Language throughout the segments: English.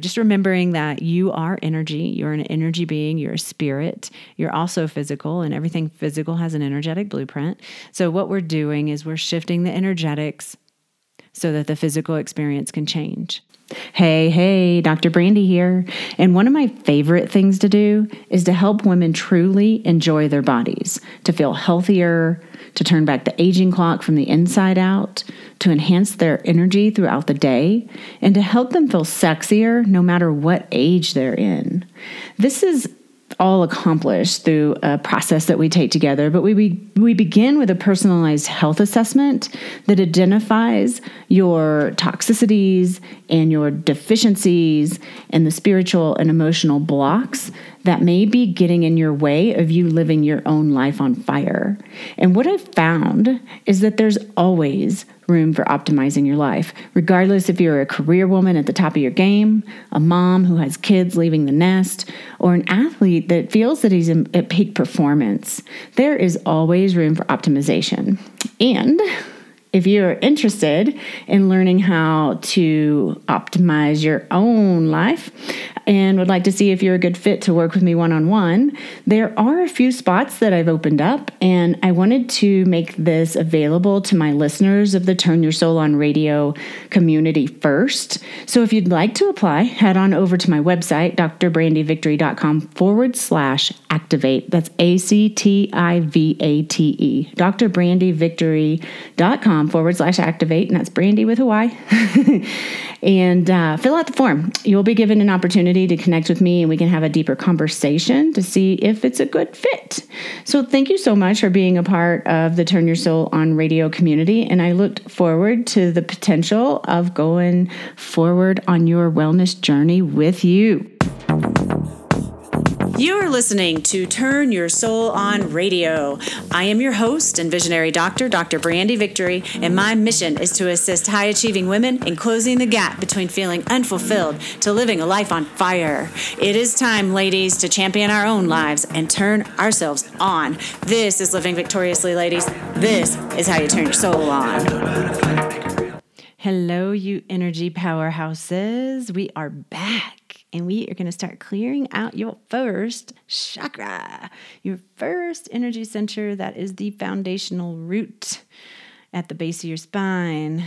Just remembering that you are energy, you're an energy being, you're a spirit, you're also physical, and everything physical has an energetic blueprint. So, what we're doing is we're shifting the energetics so that the physical experience can change. Hey, hey, Dr. Brandy here. And one of my favorite things to do is to help women truly enjoy their bodies, to feel healthier, to turn back the aging clock from the inside out, to enhance their energy throughout the day, and to help them feel sexier no matter what age they're in. This is all accomplished through a process that we take together, but we, we, we begin with a personalized health assessment that identifies your toxicities and your deficiencies and the spiritual and emotional blocks that may be getting in your way of you living your own life on fire. And what I've found is that there's always room for optimizing your life, regardless if you're a career woman at the top of your game, a mom who has kids leaving the nest, or an athlete that feels that he's at peak performance. There is always room for optimization. And if you're interested in learning how to optimize your own life and would like to see if you're a good fit to work with me one on one, there are a few spots that I've opened up, and I wanted to make this available to my listeners of the Turn Your Soul On Radio community first. So if you'd like to apply, head on over to my website, drbrandyvictory.com forward slash activate. That's A C T I V A T E. drbrandyvictory.com forward slash activate, and that's Brandy with Hawaii. and uh, fill out the form. You'll be given an opportunity to connect with me and we can have a deeper conversation to see if it's a good fit. So, thank you so much for being a part of the Turn Your Soul on Radio community. And I look forward to the potential of going forward on your wellness journey with you. You are listening to Turn Your Soul On Radio. I am your host and visionary doctor, Dr. Brandy Victory, and my mission is to assist high achieving women in closing the gap between feeling unfulfilled to living a life on fire. It is time, ladies, to champion our own lives and turn ourselves on. This is Living Victoriously, ladies. This is how you turn your soul on. Hello, you energy powerhouses. We are back and we are going to start clearing out your first chakra, your first energy center that is the foundational root at the base of your spine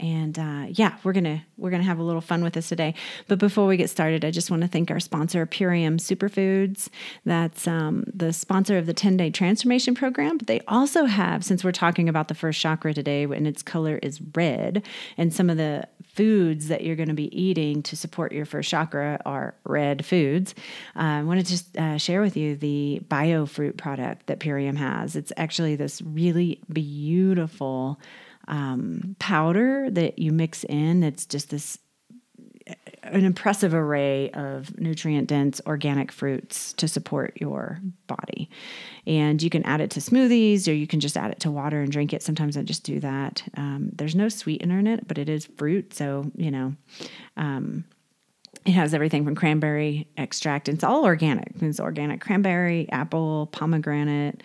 and uh, yeah we're gonna we're gonna have a little fun with this today. But before we get started i just want to thank our sponsor purium superfoods. That's um, the sponsor of the 10-day transformation program. But they also have since we're talking about the first chakra today and its color is red and some of the foods that you're going to be eating to support your first chakra are red foods uh, i want to just uh, share with you the bio fruit product that purium has. It's actually this really beautiful um, powder that you mix in. It's just this an impressive array of nutrient dense organic fruits to support your body. And you can add it to smoothies or you can just add it to water and drink it. Sometimes I just do that. Um, there's no sweetener in it, but it is fruit. So, you know, um, it has everything from cranberry extract. It's all organic. It's organic cranberry, apple, pomegranate,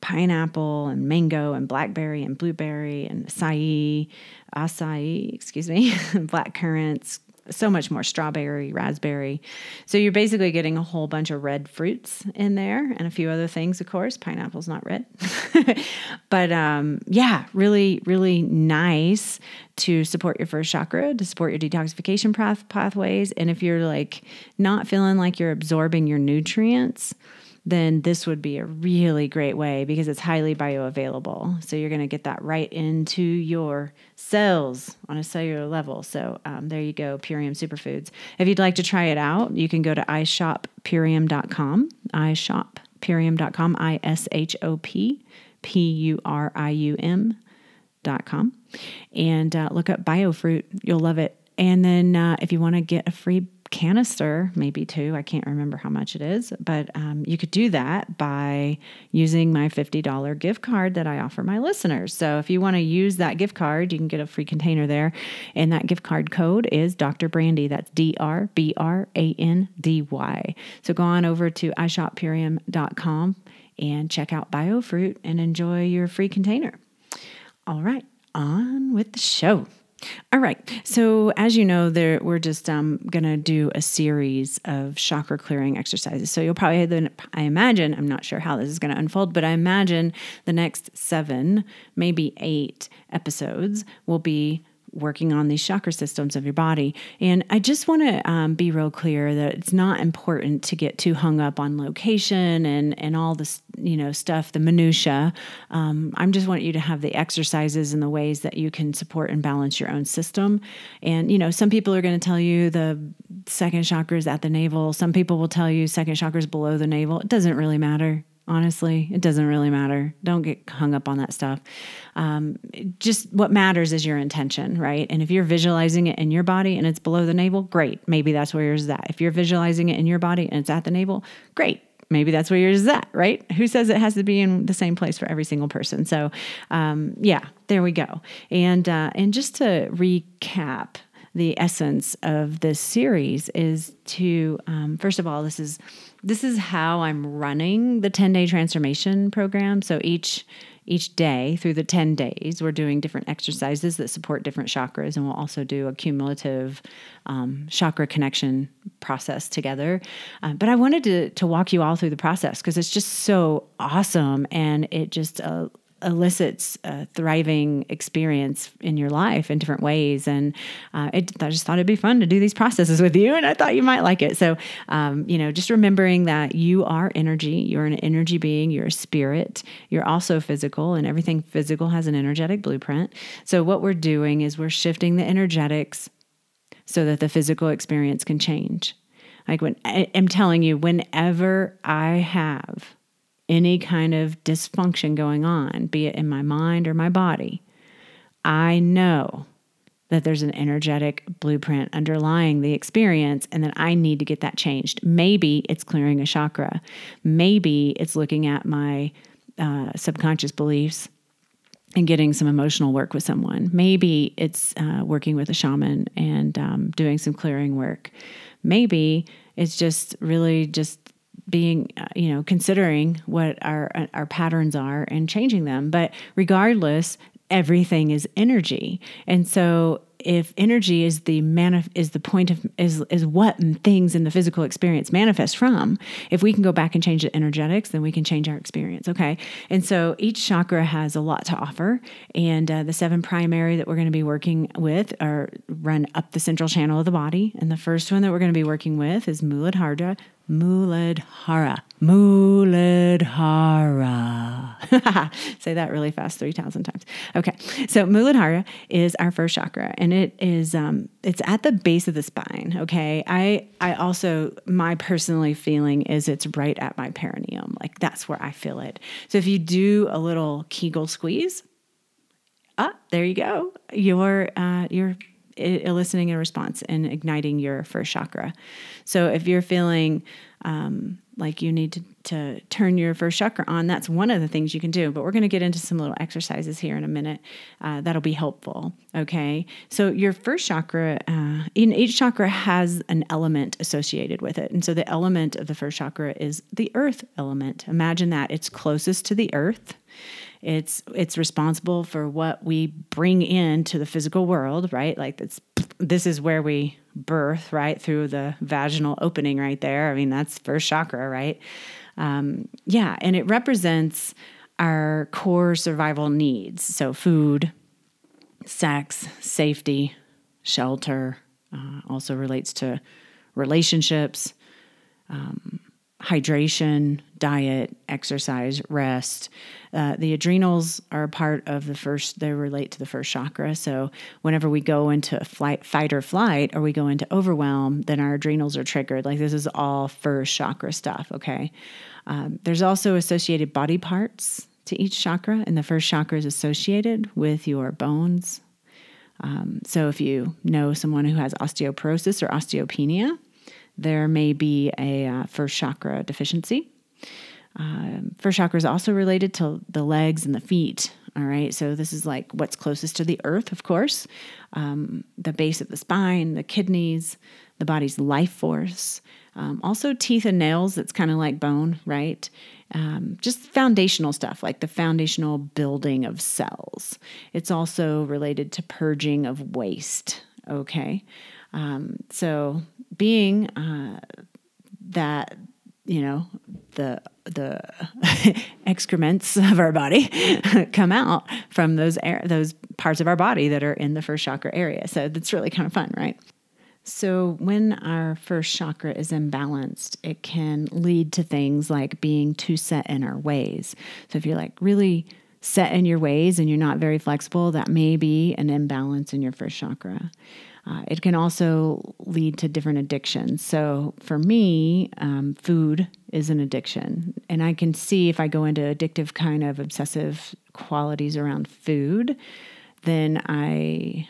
pineapple, and mango, and blackberry, and blueberry, and acai, acai, excuse me, black currants, so much more strawberry, raspberry. So you're basically getting a whole bunch of red fruits in there and a few other things, of course. Pineapple's not red. but um, yeah, really, really nice to support your first chakra, to support your detoxification path- pathways. And if you're like not feeling like you're absorbing your nutrients, then this would be a really great way because it's highly bioavailable. So you're going to get that right into your cells on a cellular level. So um, there you go, Purium Superfoods. If you'd like to try it out, you can go to ishoppurium.com, ishoppurium.com, I S H O P P U R I U M.com, and uh, look up Biofruit. You'll love it. And then uh, if you want to get a free canister, maybe two. I can't remember how much it is, but um, you could do that by using my $50 gift card that I offer my listeners. So if you want to use that gift card, you can get a free container there. And that gift card code is Dr. Brandy. That's D R B R A N D Y. So go on over to ishoppurium.com and check out BioFruit and enjoy your free container. All right, on with the show. All right. So, as you know, there we're just um, going to do a series of chakra clearing exercises. So, you'll probably, I imagine, I'm not sure how this is going to unfold, but I imagine the next seven, maybe eight episodes will be working on these chakra systems of your body. And I just want to um, be real clear that it's not important to get too hung up on location and and all this you know stuff, the minutia. Um, I'm just want you to have the exercises and the ways that you can support and balance your own system. And you know, some people are going to tell you the second chakra is at the navel. Some people will tell you second chakra is below the navel. It doesn't really matter honestly. It doesn't really matter. Don't get hung up on that stuff. Um, just what matters is your intention, right? And if you're visualizing it in your body and it's below the navel, great. Maybe that's where yours is at. If you're visualizing it in your body and it's at the navel, great. Maybe that's where yours is at, right? Who says it has to be in the same place for every single person? So, um, yeah, there we go. And uh, and just to recap, the essence of this series is to um, first of all, this is this is how I'm running the 10 day transformation program. So each each day through the 10 days, we're doing different exercises that support different chakras, and we'll also do a cumulative um, chakra connection process together. Uh, but I wanted to, to walk you all through the process because it's just so awesome and it just uh, elicits a thriving experience in your life in different ways. And uh, it, I just thought it'd be fun to do these processes with you, and I thought you might like it. So, um, you know, just remembering that you are energy, you're an energy being, you're a spirit, you're also physical, and everything physical has an energetic blueprint. So, what we're doing is we're shifting the energetics so that the physical experience can change. Like when I'm telling you, whenever I have any kind of dysfunction going on, be it in my mind or my body, I know that there's an energetic blueprint underlying the experience and that I need to get that changed. Maybe it's clearing a chakra. Maybe it's looking at my uh, subconscious beliefs and getting some emotional work with someone. Maybe it's uh, working with a shaman and um, doing some clearing work. Maybe it's just really just being uh, you know considering what our our patterns are and changing them. But regardless everything is energy. And so if energy is the manif- is the point of is is what things in the physical experience manifest from if we can go back and change the energetics then we can change our experience okay? And so each chakra has a lot to offer. And uh, the seven primary that we're going to be working with are run up the central channel of the body. And the first one that we're going to be working with is muladhara Muladhara. Muladhara. Say that really fast, 3,000 times. Okay. So Muladhara is our first chakra and it is, um, it's at the base of the spine. Okay. I, I also, my personally feeling is it's right at my perineum. Like that's where I feel it. So if you do a little Kegel squeeze, ah, there you go. Your, uh, your eliciting a response and igniting your first chakra. So if you're feeling um, like you need to, to turn your first chakra on, that's one of the things you can do. But we're going to get into some little exercises here in a minute uh, that'll be helpful. Okay. So your first chakra, uh, in each chakra has an element associated with it. And so the element of the first chakra is the earth element. Imagine that it's closest to the earth. It's it's responsible for what we bring into the physical world, right? Like it's this is where we birth, right? Through the vaginal opening right there. I mean, that's first chakra, right? Um, yeah, and it represents our core survival needs. So food, sex, safety, shelter, uh, also relates to relationships, um, hydration, diet, exercise, rest. Uh, the adrenals are part of the first, they relate to the first chakra. So whenever we go into flight, fight or flight, or we go into overwhelm, then our adrenals are triggered. Like this is all first chakra stuff, okay? Um, there's also associated body parts to each chakra, and the first chakra is associated with your bones. Um, so if you know someone who has osteoporosis or osteopenia, there may be a uh, first chakra deficiency. Um, first chakra is also related to the legs and the feet. All right. So this is like what's closest to the earth, of course, um, the base of the spine, the kidneys, the body's life force. Um, also, teeth and nails, that's kind of like bone, right? Um, just foundational stuff, like the foundational building of cells. It's also related to purging of waste, okay? Um, so, being uh, that you know the the excrements of our body come out from those air, those parts of our body that are in the first chakra area. So that's really kind of fun, right? So when our first chakra is imbalanced, it can lead to things like being too set in our ways. So if you're like really set in your ways and you're not very flexible, that may be an imbalance in your first chakra. Uh, it can also lead to different addictions. So for me, um, food is an addiction. And I can see if I go into addictive kind of obsessive qualities around food, then I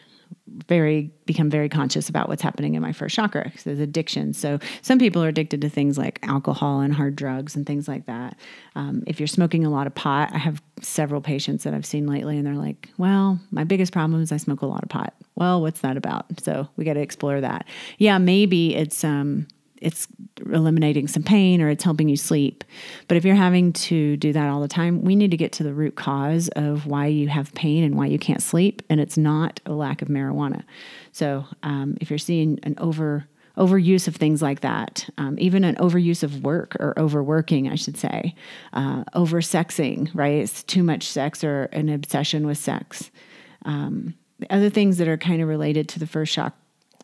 very become very conscious about what's happening in my first chakra because there's addiction. So some people are addicted to things like alcohol and hard drugs and things like that. Um, if you're smoking a lot of pot, I have several patients that I've seen lately, and they're like, "Well, my biggest problem is I smoke a lot of pot." Well, what's that about? So we got to explore that. Yeah, maybe it's um, it's eliminating some pain or it's helping you sleep. But if you're having to do that all the time, we need to get to the root cause of why you have pain and why you can't sleep. And it's not a lack of marijuana. So um, if you're seeing an over overuse of things like that, um, even an overuse of work or overworking, I should say, uh, oversexing, right? It's too much sex or an obsession with sex. Um, other things that are kind of related to the first shock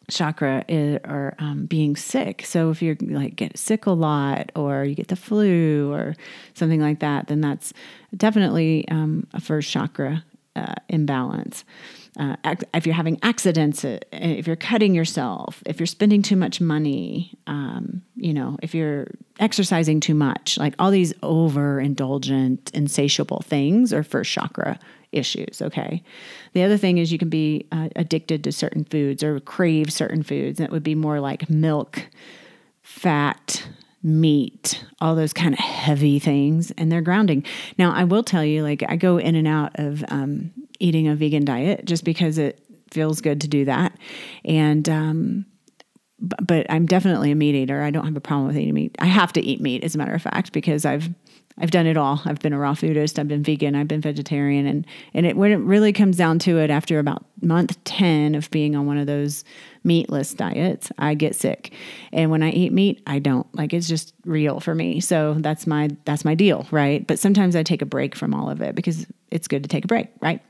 chakra is, um, being sick. So if you're like get sick a lot, or you get the flu, or something like that, then that's definitely um, a first chakra uh, imbalance. Uh, if you're having accidents, uh, if you're cutting yourself, if you're spending too much money, um, you know, if you're exercising too much, like all these overindulgent, insatiable things are first chakra issues. Okay. The other thing is you can be uh, addicted to certain foods or crave certain foods. That would be more like milk, fat, meat, all those kind of heavy things, and they're grounding. Now, I will tell you, like, I go in and out of um, eating a vegan diet just because it feels good to do that. And, um, but I'm definitely a meat eater. I don't have a problem with eating meat. I have to eat meat, as a matter of fact, because I've I've done it all. I've been a raw foodist, I've been vegan, I've been vegetarian, and and it when it really comes down to it, after about month ten of being on one of those meatless diets, I get sick, and when I eat meat, I don't like it's just real for me. So that's my that's my deal, right? But sometimes I take a break from all of it because it's good to take a break, right?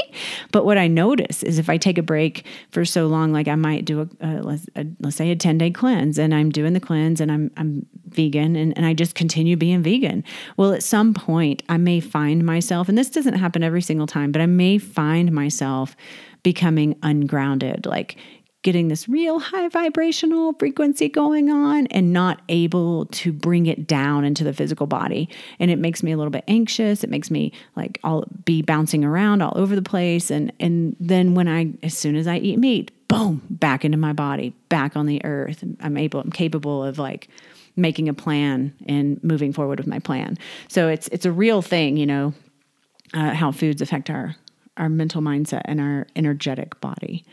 but what I notice is if I take a break for so long, like I might do a, a, let's, a let's, say a 10 day cleanse and I'm doing the cleanse and I'm, I'm vegan and, and I just continue being vegan. Well, at some point I may find myself, and this doesn't happen every single time, but I may find myself becoming ungrounded, like getting this real high vibrational frequency going on and not able to bring it down into the physical body. And it makes me a little bit anxious. It makes me like I'll be bouncing around all over the place. And and then when I as soon as I eat meat, boom, back into my body, back on the earth. I'm able, I'm capable of like making a plan and moving forward with my plan. So it's it's a real thing, you know, uh, how foods affect our our mental mindset and our energetic body.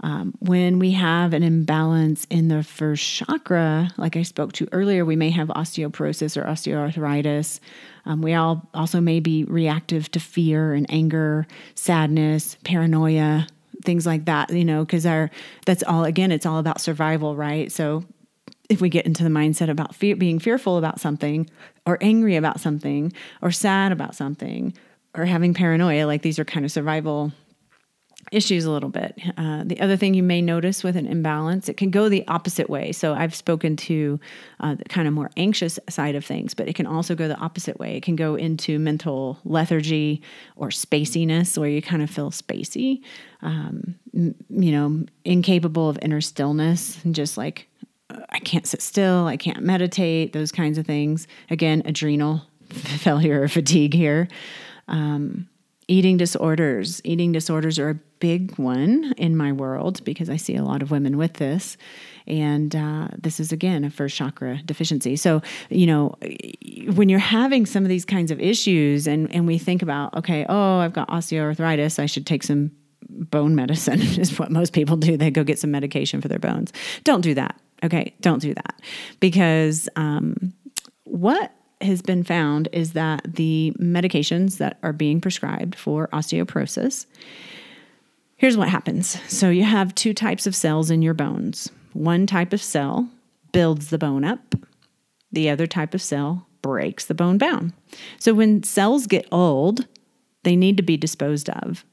Um, when we have an imbalance in the first chakra, like I spoke to earlier, we may have osteoporosis or osteoarthritis. Um, we all also may be reactive to fear and anger, sadness, paranoia, things like that. You know, because our that's all again, it's all about survival, right? So if we get into the mindset about fear, being fearful about something, or angry about something, or sad about something, or having paranoia, like these are kind of survival issues a little bit. Uh, the other thing you may notice with an imbalance, it can go the opposite way. So I've spoken to uh, the kind of more anxious side of things, but it can also go the opposite way. It can go into mental lethargy or spaciness, where you kind of feel spacey, um, you know, incapable of inner stillness, and just like I can't sit still, I can't meditate, those kinds of things. Again, adrenal failure or fatigue here. Um, eating disorders. Eating disorders are a big one in my world because I see a lot of women with this. And uh, this is, again, a first chakra deficiency. So, you know, when you're having some of these kinds of issues and, and we think about, okay, oh, I've got osteoarthritis, I should take some bone medicine, is what most people do. They go get some medication for their bones. Don't do that. Okay, don't do that because um, what has been found is that the medications that are being prescribed for osteoporosis Here's what happens. So you have two types of cells in your bones. One type of cell builds the bone up, the other type of cell breaks the bone down. So when cells get old, they need to be disposed of.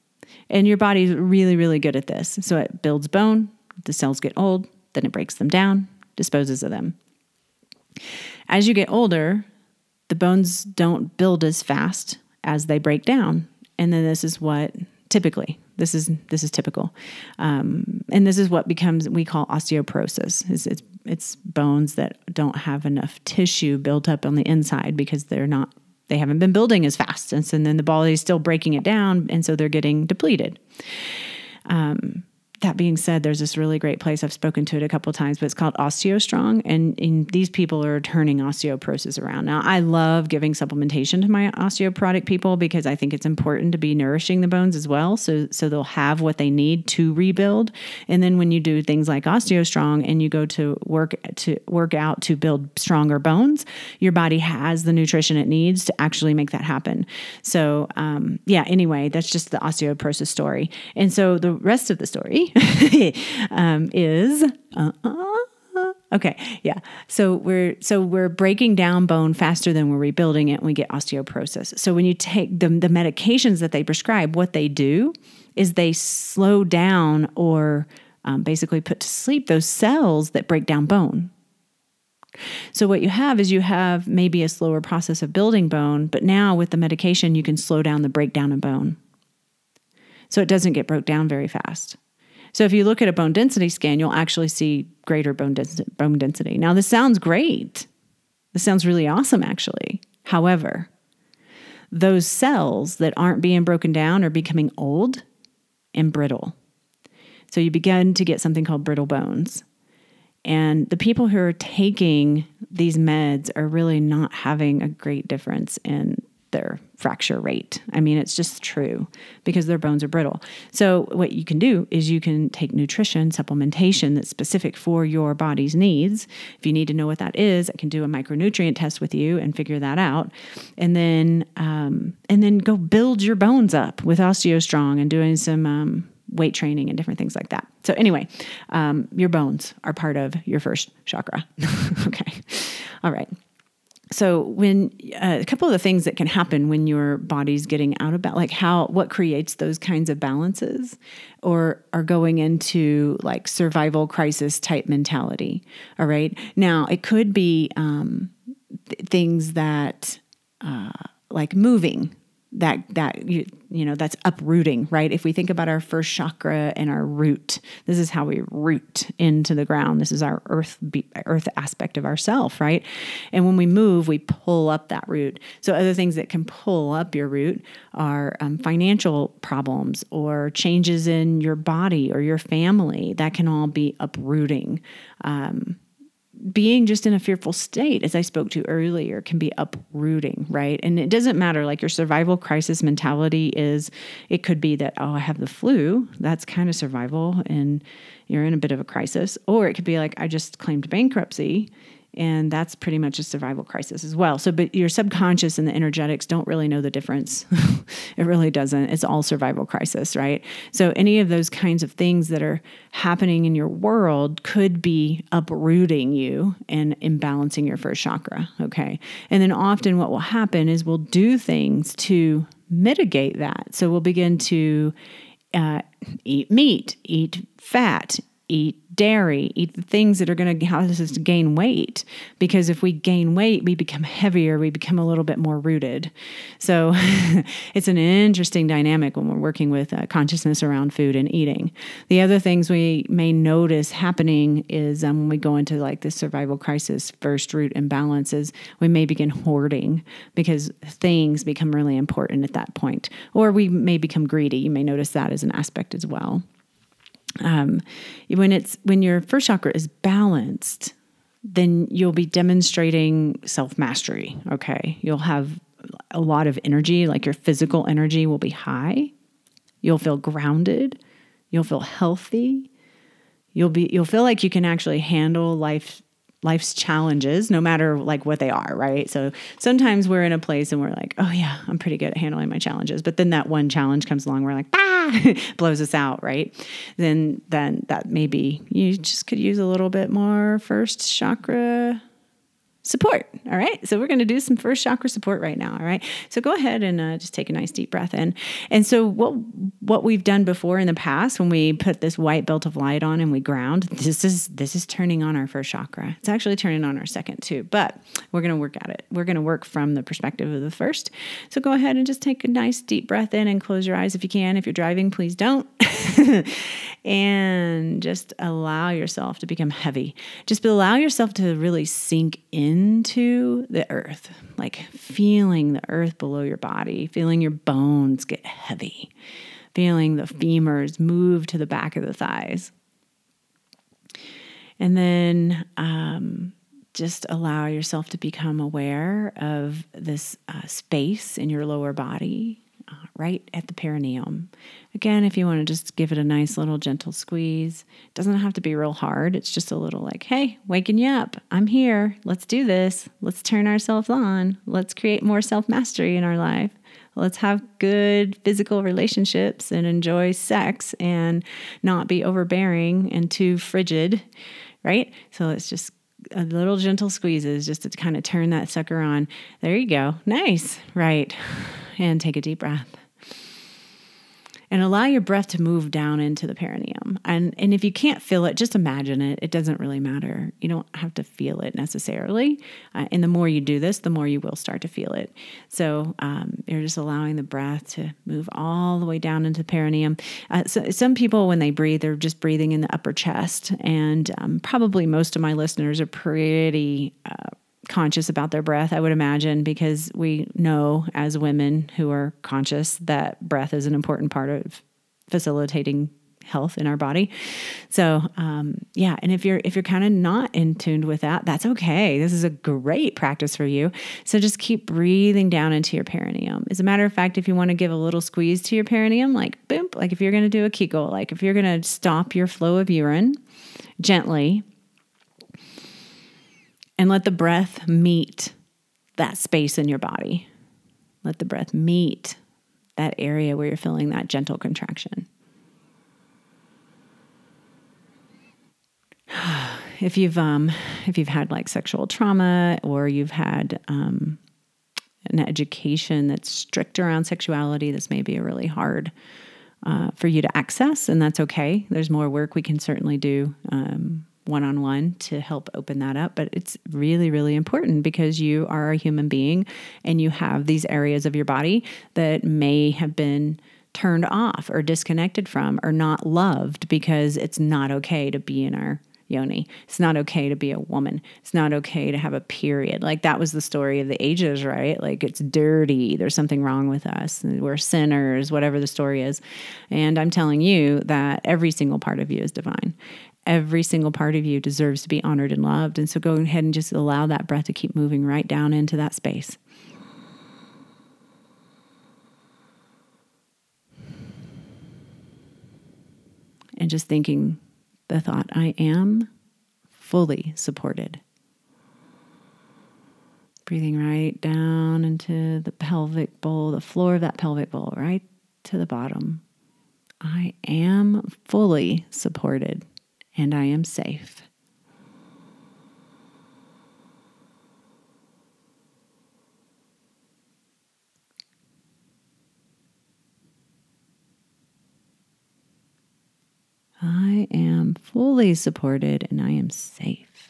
And your body's really, really good at this. So it builds bone, the cells get old, then it breaks them down, disposes of them. As you get older, the bones don't build as fast as they break down. And then this is what typically this is this is typical, um, and this is what becomes we call osteoporosis. It's, it's it's bones that don't have enough tissue built up on the inside because they're not they haven't been building as fast, and, so, then the body is still breaking it down, and so they're getting depleted. Um, that being said, there's this really great place. I've spoken to it a couple times, but it's called OsteoStrong. And, and, these people are turning osteoporosis around. Now, I love giving supplementation to my osteoporotic people because I think it's important to be nourishing the bones as well. So, so they'll have what they need to rebuild. And then when you do things like OsteoStrong and you go to work to work out to build stronger bones, your body has the nutrition it needs to actually make that happen. So, um, yeah, anyway, that's just the osteoporosis story. And so the rest of the story um, is uh-uh. okay yeah so we're so we're breaking down bone faster than we're rebuilding it and we get osteoporosis so when you take the, the medications that they prescribe what they do is they slow down or um, basically put to sleep those cells that break down bone so, what you have is you have maybe a slower process of building bone, but now with the medication, you can slow down the breakdown of bone. So, it doesn't get broke down very fast. So if you look at a bone density scan, you'll actually see greater bone, dens- bone density. Now, this sounds great. This sounds really awesome, actually. However, those cells that aren't being broken down are becoming old and brittle. So you begin to get something called brittle bones. And the people who are taking these meds are really not having a great difference in their fracture rate. I mean, it's just true because their bones are brittle. So, what you can do is you can take nutrition supplementation that's specific for your body's needs. If you need to know what that is, I can do a micronutrient test with you and figure that out, and then um, and then go build your bones up with OsteoStrong and doing some. Um, weight training and different things like that. So, anyway, um, your bones are part of your first chakra. okay. All right so when uh, a couple of the things that can happen when your body's getting out of balance like how what creates those kinds of balances or are going into like survival crisis type mentality all right? Now it could be um, th- things that uh, like moving that that you, you know that's uprooting right? If we think about our first chakra and our root this is how we root into the ground. This is our earth earth aspect of ourself right? And when we move we pull up that root. So other things that can pull up your root are um, financial problems or changes in your body or your family. That can all be uprooting um, being just in a fearful state, as I spoke to earlier, can be uprooting, right? And it doesn't matter. Like your survival crisis mentality is, it could be that, oh, I have the flu. That's kind of survival and you're in a bit of a crisis. Or it could be like, I just claimed bankruptcy and that's pretty much a survival crisis as well. So, but your subconscious and the energetics don't really know the difference. it really doesn't. It's all survival crisis, right? So, any of those kinds of things that are happening in your world could be uprooting you and imbalancing your first chakra, okay? And then often what will happen is we'll do things to mitigate that. So, we'll begin to uh, eat meat, eat fat, eat dairy, eat the things that are going to cause us to gain weight. Because if we gain weight, we become heavier, we become a little bit more rooted. So it's an interesting dynamic when we're working with uh, consciousness around food and eating. The other things we may notice happening is um, when we go into like this survival crisis, first root imbalances, we may begin hoarding because things become really important at that point. Or we may become greedy. You may notice that as an aspect as well. Um, when it's when your first chakra is balanced, then you'll be demonstrating self mastery. Okay, you'll have a lot of energy, like your physical energy will be high. You'll feel grounded. You'll feel healthy. You'll be you'll feel like you can actually handle life life's challenges no matter like what they are right? So sometimes we're in a place and we're like oh yeah i'm pretty good at handling my challenges. But then that one challenge comes along we're like ah blows us out right? Then then that maybe you just could use a little bit more first chakra support. All right. So we're going to do some first chakra support right now. All right. So go ahead and uh, just take a nice deep breath in. And so what what we've done before in the past when we put this white belt of light on and we ground, this is this is turning on our first chakra. It's actually turning on our second too. But we're going to work at it. We're going to work from the perspective of the first. So go ahead and just take a nice deep breath in and close your eyes if you can. If you're driving, please don't. and just allow yourself to become heavy. Just allow yourself to really sink into the earth, like feeling the earth below your body, feeling your bones get heavy, feeling the femurs move to the back of the thighs. And then um, just allow yourself to become aware of this uh, space in your lower body uh, right at the perineum. Again, if you want to just give it a nice little gentle squeeze, it doesn't have to be real hard. It's just a little like, hey, waking you up. I'm here. Let's do this. Let's turn ourselves on. Let's create more self mastery in our life. Let's have good physical relationships and enjoy sex and not be overbearing and too frigid, right? So let's just a little gentle squeezes just to kind of turn that sucker on. There you go. Nice. Right and take a deep breath. And allow your breath to move down into the perineum. And, and if you can't feel it, just imagine it. It doesn't really matter. You don't have to feel it necessarily. Uh, and the more you do this, the more you will start to feel it. So um, you're just allowing the breath to move all the way down into the perineum. Uh, so some people, when they breathe, they're just breathing in the upper chest. And um, probably most of my listeners are pretty. Uh, conscious about their breath, I would imagine, because we know as women who are conscious that breath is an important part of facilitating health in our body. So, um, yeah, and if you're if you're kind of not in tuned with that, that's okay. This is a great practice for you. So just keep breathing down into your perineum. As a matter of fact, if you want to give a little squeeze to your perineum, like boom, like if you're going to do a Kegel, like if you're going to stop your flow of urine gently and let the breath meet that space in your body. Let the breath meet that area where you're feeling that gentle contraction. If you've um, if you've had like sexual trauma or you've had um, an education that's strict around sexuality, this may be a really hard uh, for you to access, and that's okay. There's more work we can certainly do um, one on one to help open that up. But it's really, really important because you are a human being and you have these areas of your body that may have been turned off or disconnected from or not loved because it's not okay to be in our yoni. It's not okay to be a woman. It's not okay to have a period. Like that was the story of the ages, right? Like it's dirty. There's something wrong with us. We're sinners, whatever the story is. And I'm telling you that every single part of you is divine every single part of you deserves to be honored and loved. And so go ahead and just allow that breath to keep moving right down into that space. And just thinking the thought, I am fully supported. Breathing right down into the pelvic bowl, the floor of that pelvic bowl, right to the bottom. I am fully supported and I am safe. I am fully supported and I am safe.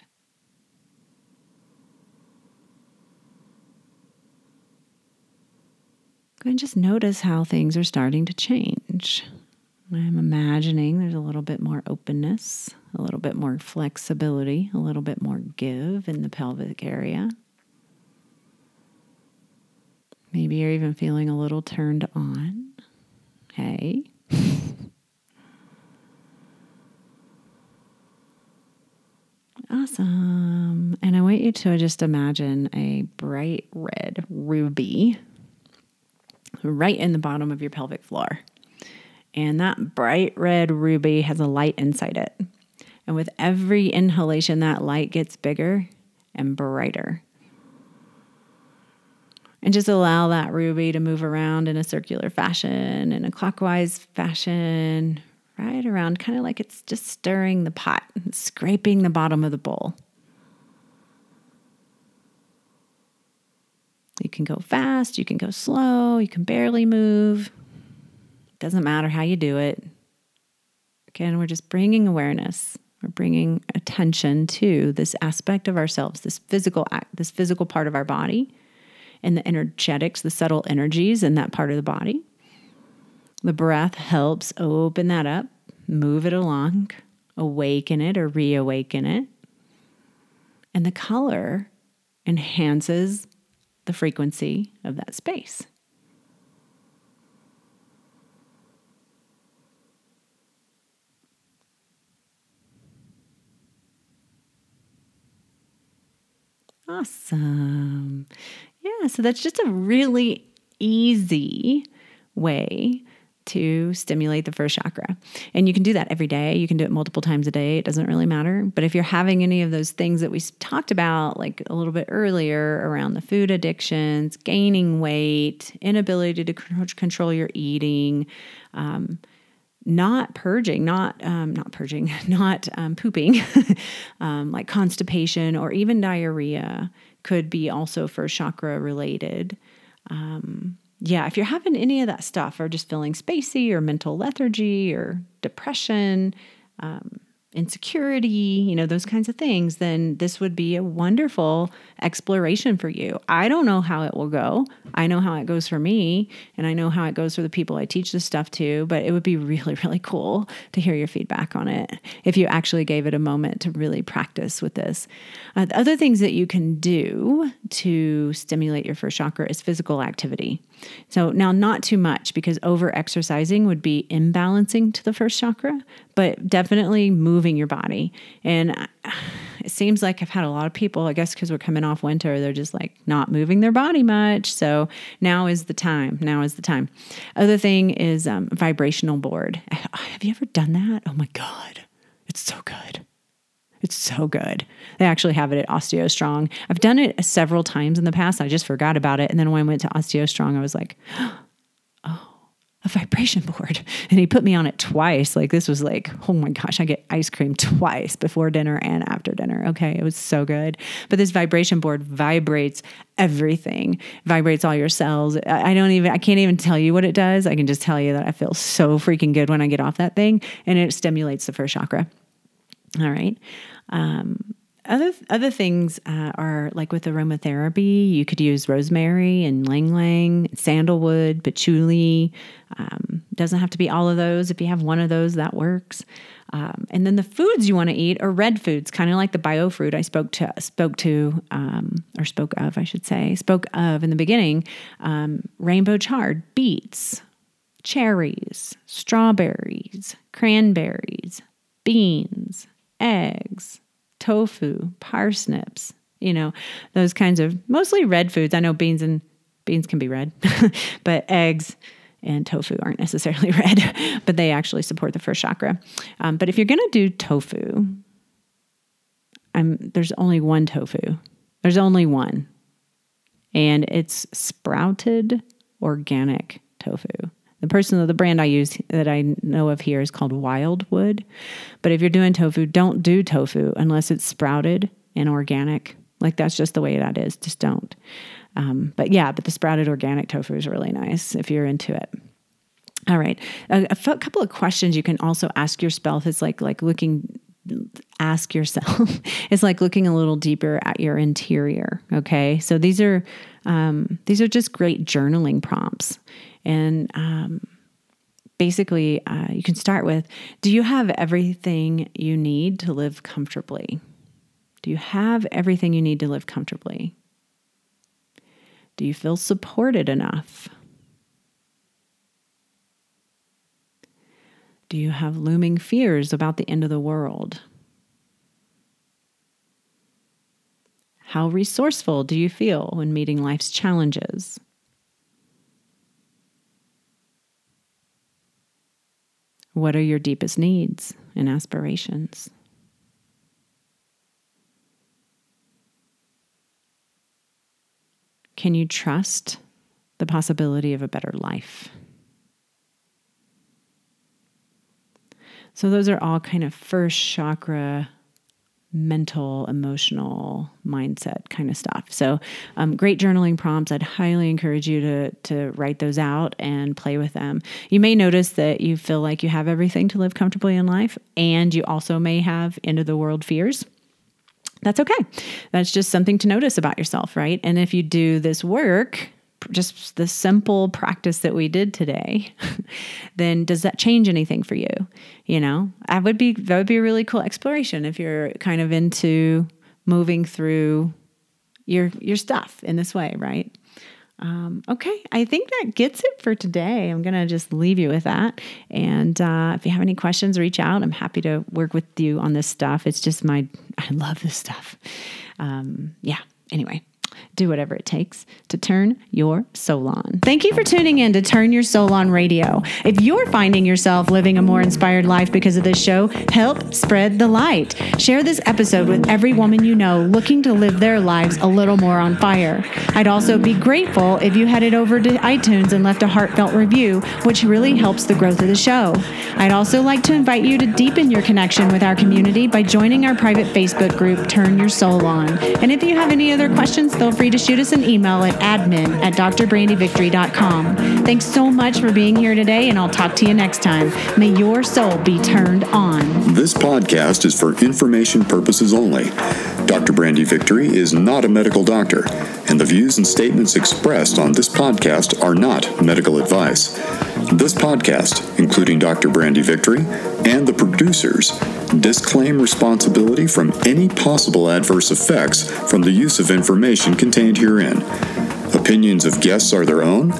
Go and just notice how things are starting to change. I'm imagining there's a little bit more openness, a little bit more flexibility, a little bit more give in the pelvic area. Maybe you're even feeling a little turned on. Hey. Awesome. And I want you to just imagine a bright red ruby right in the bottom of your pelvic floor. And that bright red ruby has a light inside it. And with every inhalation, that light gets bigger and brighter. And just allow that ruby to move around in a circular fashion, in a clockwise fashion, right around, kind of like it's just stirring the pot, scraping the bottom of the bowl. You can go fast, you can go slow, you can barely move. Doesn't matter how you do it. Again, we're just bringing awareness. We're bringing attention to this aspect of ourselves, this physical act, this physical part of our body, and the energetics, the subtle energies in that part of the body. The breath helps open that up, move it along, awaken it or reawaken it. And the color enhances the frequency of that space. Awesome. Yeah, so that's just a really easy way to stimulate the first chakra. And you can do that every day. You can do it multiple times a day. It doesn't really matter. But if you're having any of those things that we talked about, like a little bit earlier around the food addictions, gaining weight, inability to control your eating, um, not purging, not um, not purging, not um, pooping, um, like constipation or even diarrhea could be also first chakra related. Um, yeah, if you're having any of that stuff or just feeling spacey or mental lethargy or depression, um, insecurity, you know, those kinds of things, then this would be a wonderful exploration for you. I don't know how it will go. I know how it goes for me, and I know how it goes for the people I teach this stuff to, but it would be really, really cool to hear your feedback on it if you actually gave it a moment to really practice with this. Uh, the other things that you can do to stimulate your first chakra is physical activity. So, now not too much because over exercising would be imbalancing to the first chakra, but definitely moving your body. And it seems like I've had a lot of people, I guess because we're coming off winter, they're just like not moving their body much. So now is the time. Now is the time. Other thing is um, vibrational board. Have you ever done that? Oh my God. It's so good. It's so good. They actually have it at OsteoStrong. I've done it several times in the past. I just forgot about it. And then when I went to OsteoStrong, I was like, oh, a vibration board. And he put me on it twice. Like this was like, oh my gosh, I get ice cream twice before dinner and after dinner. Okay. It was so good. But this vibration board vibrates everything, vibrates all your cells. I don't even, I can't even tell you what it does. I can just tell you that I feel so freaking good when I get off that thing and it stimulates the first chakra. All right. Um, other other things uh, are like with aromatherapy, you could use rosemary and ylang ylang, sandalwood, patchouli. Um, doesn't have to be all of those. If you have one of those, that works. Um, and then the foods you want to eat are red foods, kind of like the bio fruit I spoke to spoke to um, or spoke of, I should say, spoke of in the beginning. Um, rainbow chard, beets, cherries, strawberries, cranberries, beans, eggs tofu, parsnips, you know, those kinds of mostly red foods. I know beans and beans can be red, but eggs and tofu aren't necessarily red, but they actually support the first chakra. Um, but if you're going to do tofu, I'm, there's only one tofu. There's only one. And it's sprouted organic tofu. The person, the brand I use that I know of here is called Wildwood. But if you're doing tofu, don't do tofu unless it's sprouted and organic. Like that's just the way that is. Just don't. Um, but yeah, but the sprouted organic tofu is really nice if you're into it. All right, a, couple of questions you can also ask yourself is like like looking ask yourself it's like looking a little deeper at your interior okay so these are um, these are just great journaling prompts and um, basically, uh, you can start with Do you have everything you need to live comfortably? Do you have everything you need to live comfortably? Do you feel supported enough? Do you have looming fears about the end of the world? How resourceful do you feel when meeting life's challenges? What are your deepest needs and aspirations? Can you trust the possibility of a better life? So, those are all kind of first chakra mental, emotional mindset kind of stuff. So, um, great journaling prompts. I'd highly encourage you to to write those out and play with them. You may notice that you feel like you have everything to live comfortably in life, and you also may have end of the world fears. That's okay. That's just something to notice about yourself, right? And if you do this work, just the simple practice that we did today, then does that change anything for you? You know, that would be that would be a really cool exploration if you're kind of into moving through your your stuff in this way, right? Um, okay, I think that gets it for today. I'm gonna just leave you with that. And uh, if you have any questions, reach out. I'm happy to work with you on this stuff. It's just my I love this stuff. Um, yeah. Anyway, do whatever it takes to turn your soul on. Thank you for tuning in to Turn Your Soul On Radio. If you're finding yourself living a more inspired life because of this show, help spread the light. Share this episode with every woman you know looking to live their lives a little more on fire. I'd also be grateful if you headed over to iTunes and left a heartfelt review, which really helps the growth of the show. I'd also like to invite you to deepen your connection with our community by joining our private Facebook group, Turn Your Soul On. And if you have any other questions, feel free to shoot us an email at admin at drbrandyvictory.com. Thanks so much for being here today, and I'll talk to you next time. May your soul be turned on. This podcast is for information purposes only. Dr. Brandy Victory is not a medical doctor, and the views and statements expressed on this podcast are not medical advice. This podcast, including Dr. Brandy Victory and the producers, disclaim responsibility from any possible adverse effects from the use of information contained herein. Opinions of guests are their own,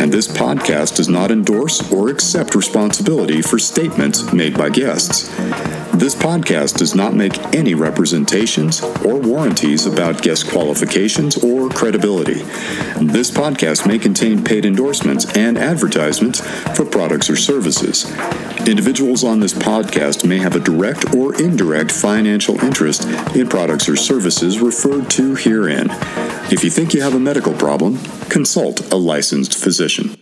and this podcast does not endorse or accept responsibility for statements made by guests. This podcast does not make any representations or warranties about guest qualifications or credibility. This podcast may contain paid endorsements and advertisements for products or services. Individuals on this podcast may have a direct or indirect financial interest in products or services referred to herein. If you think you have a medical problem, consult a licensed physician.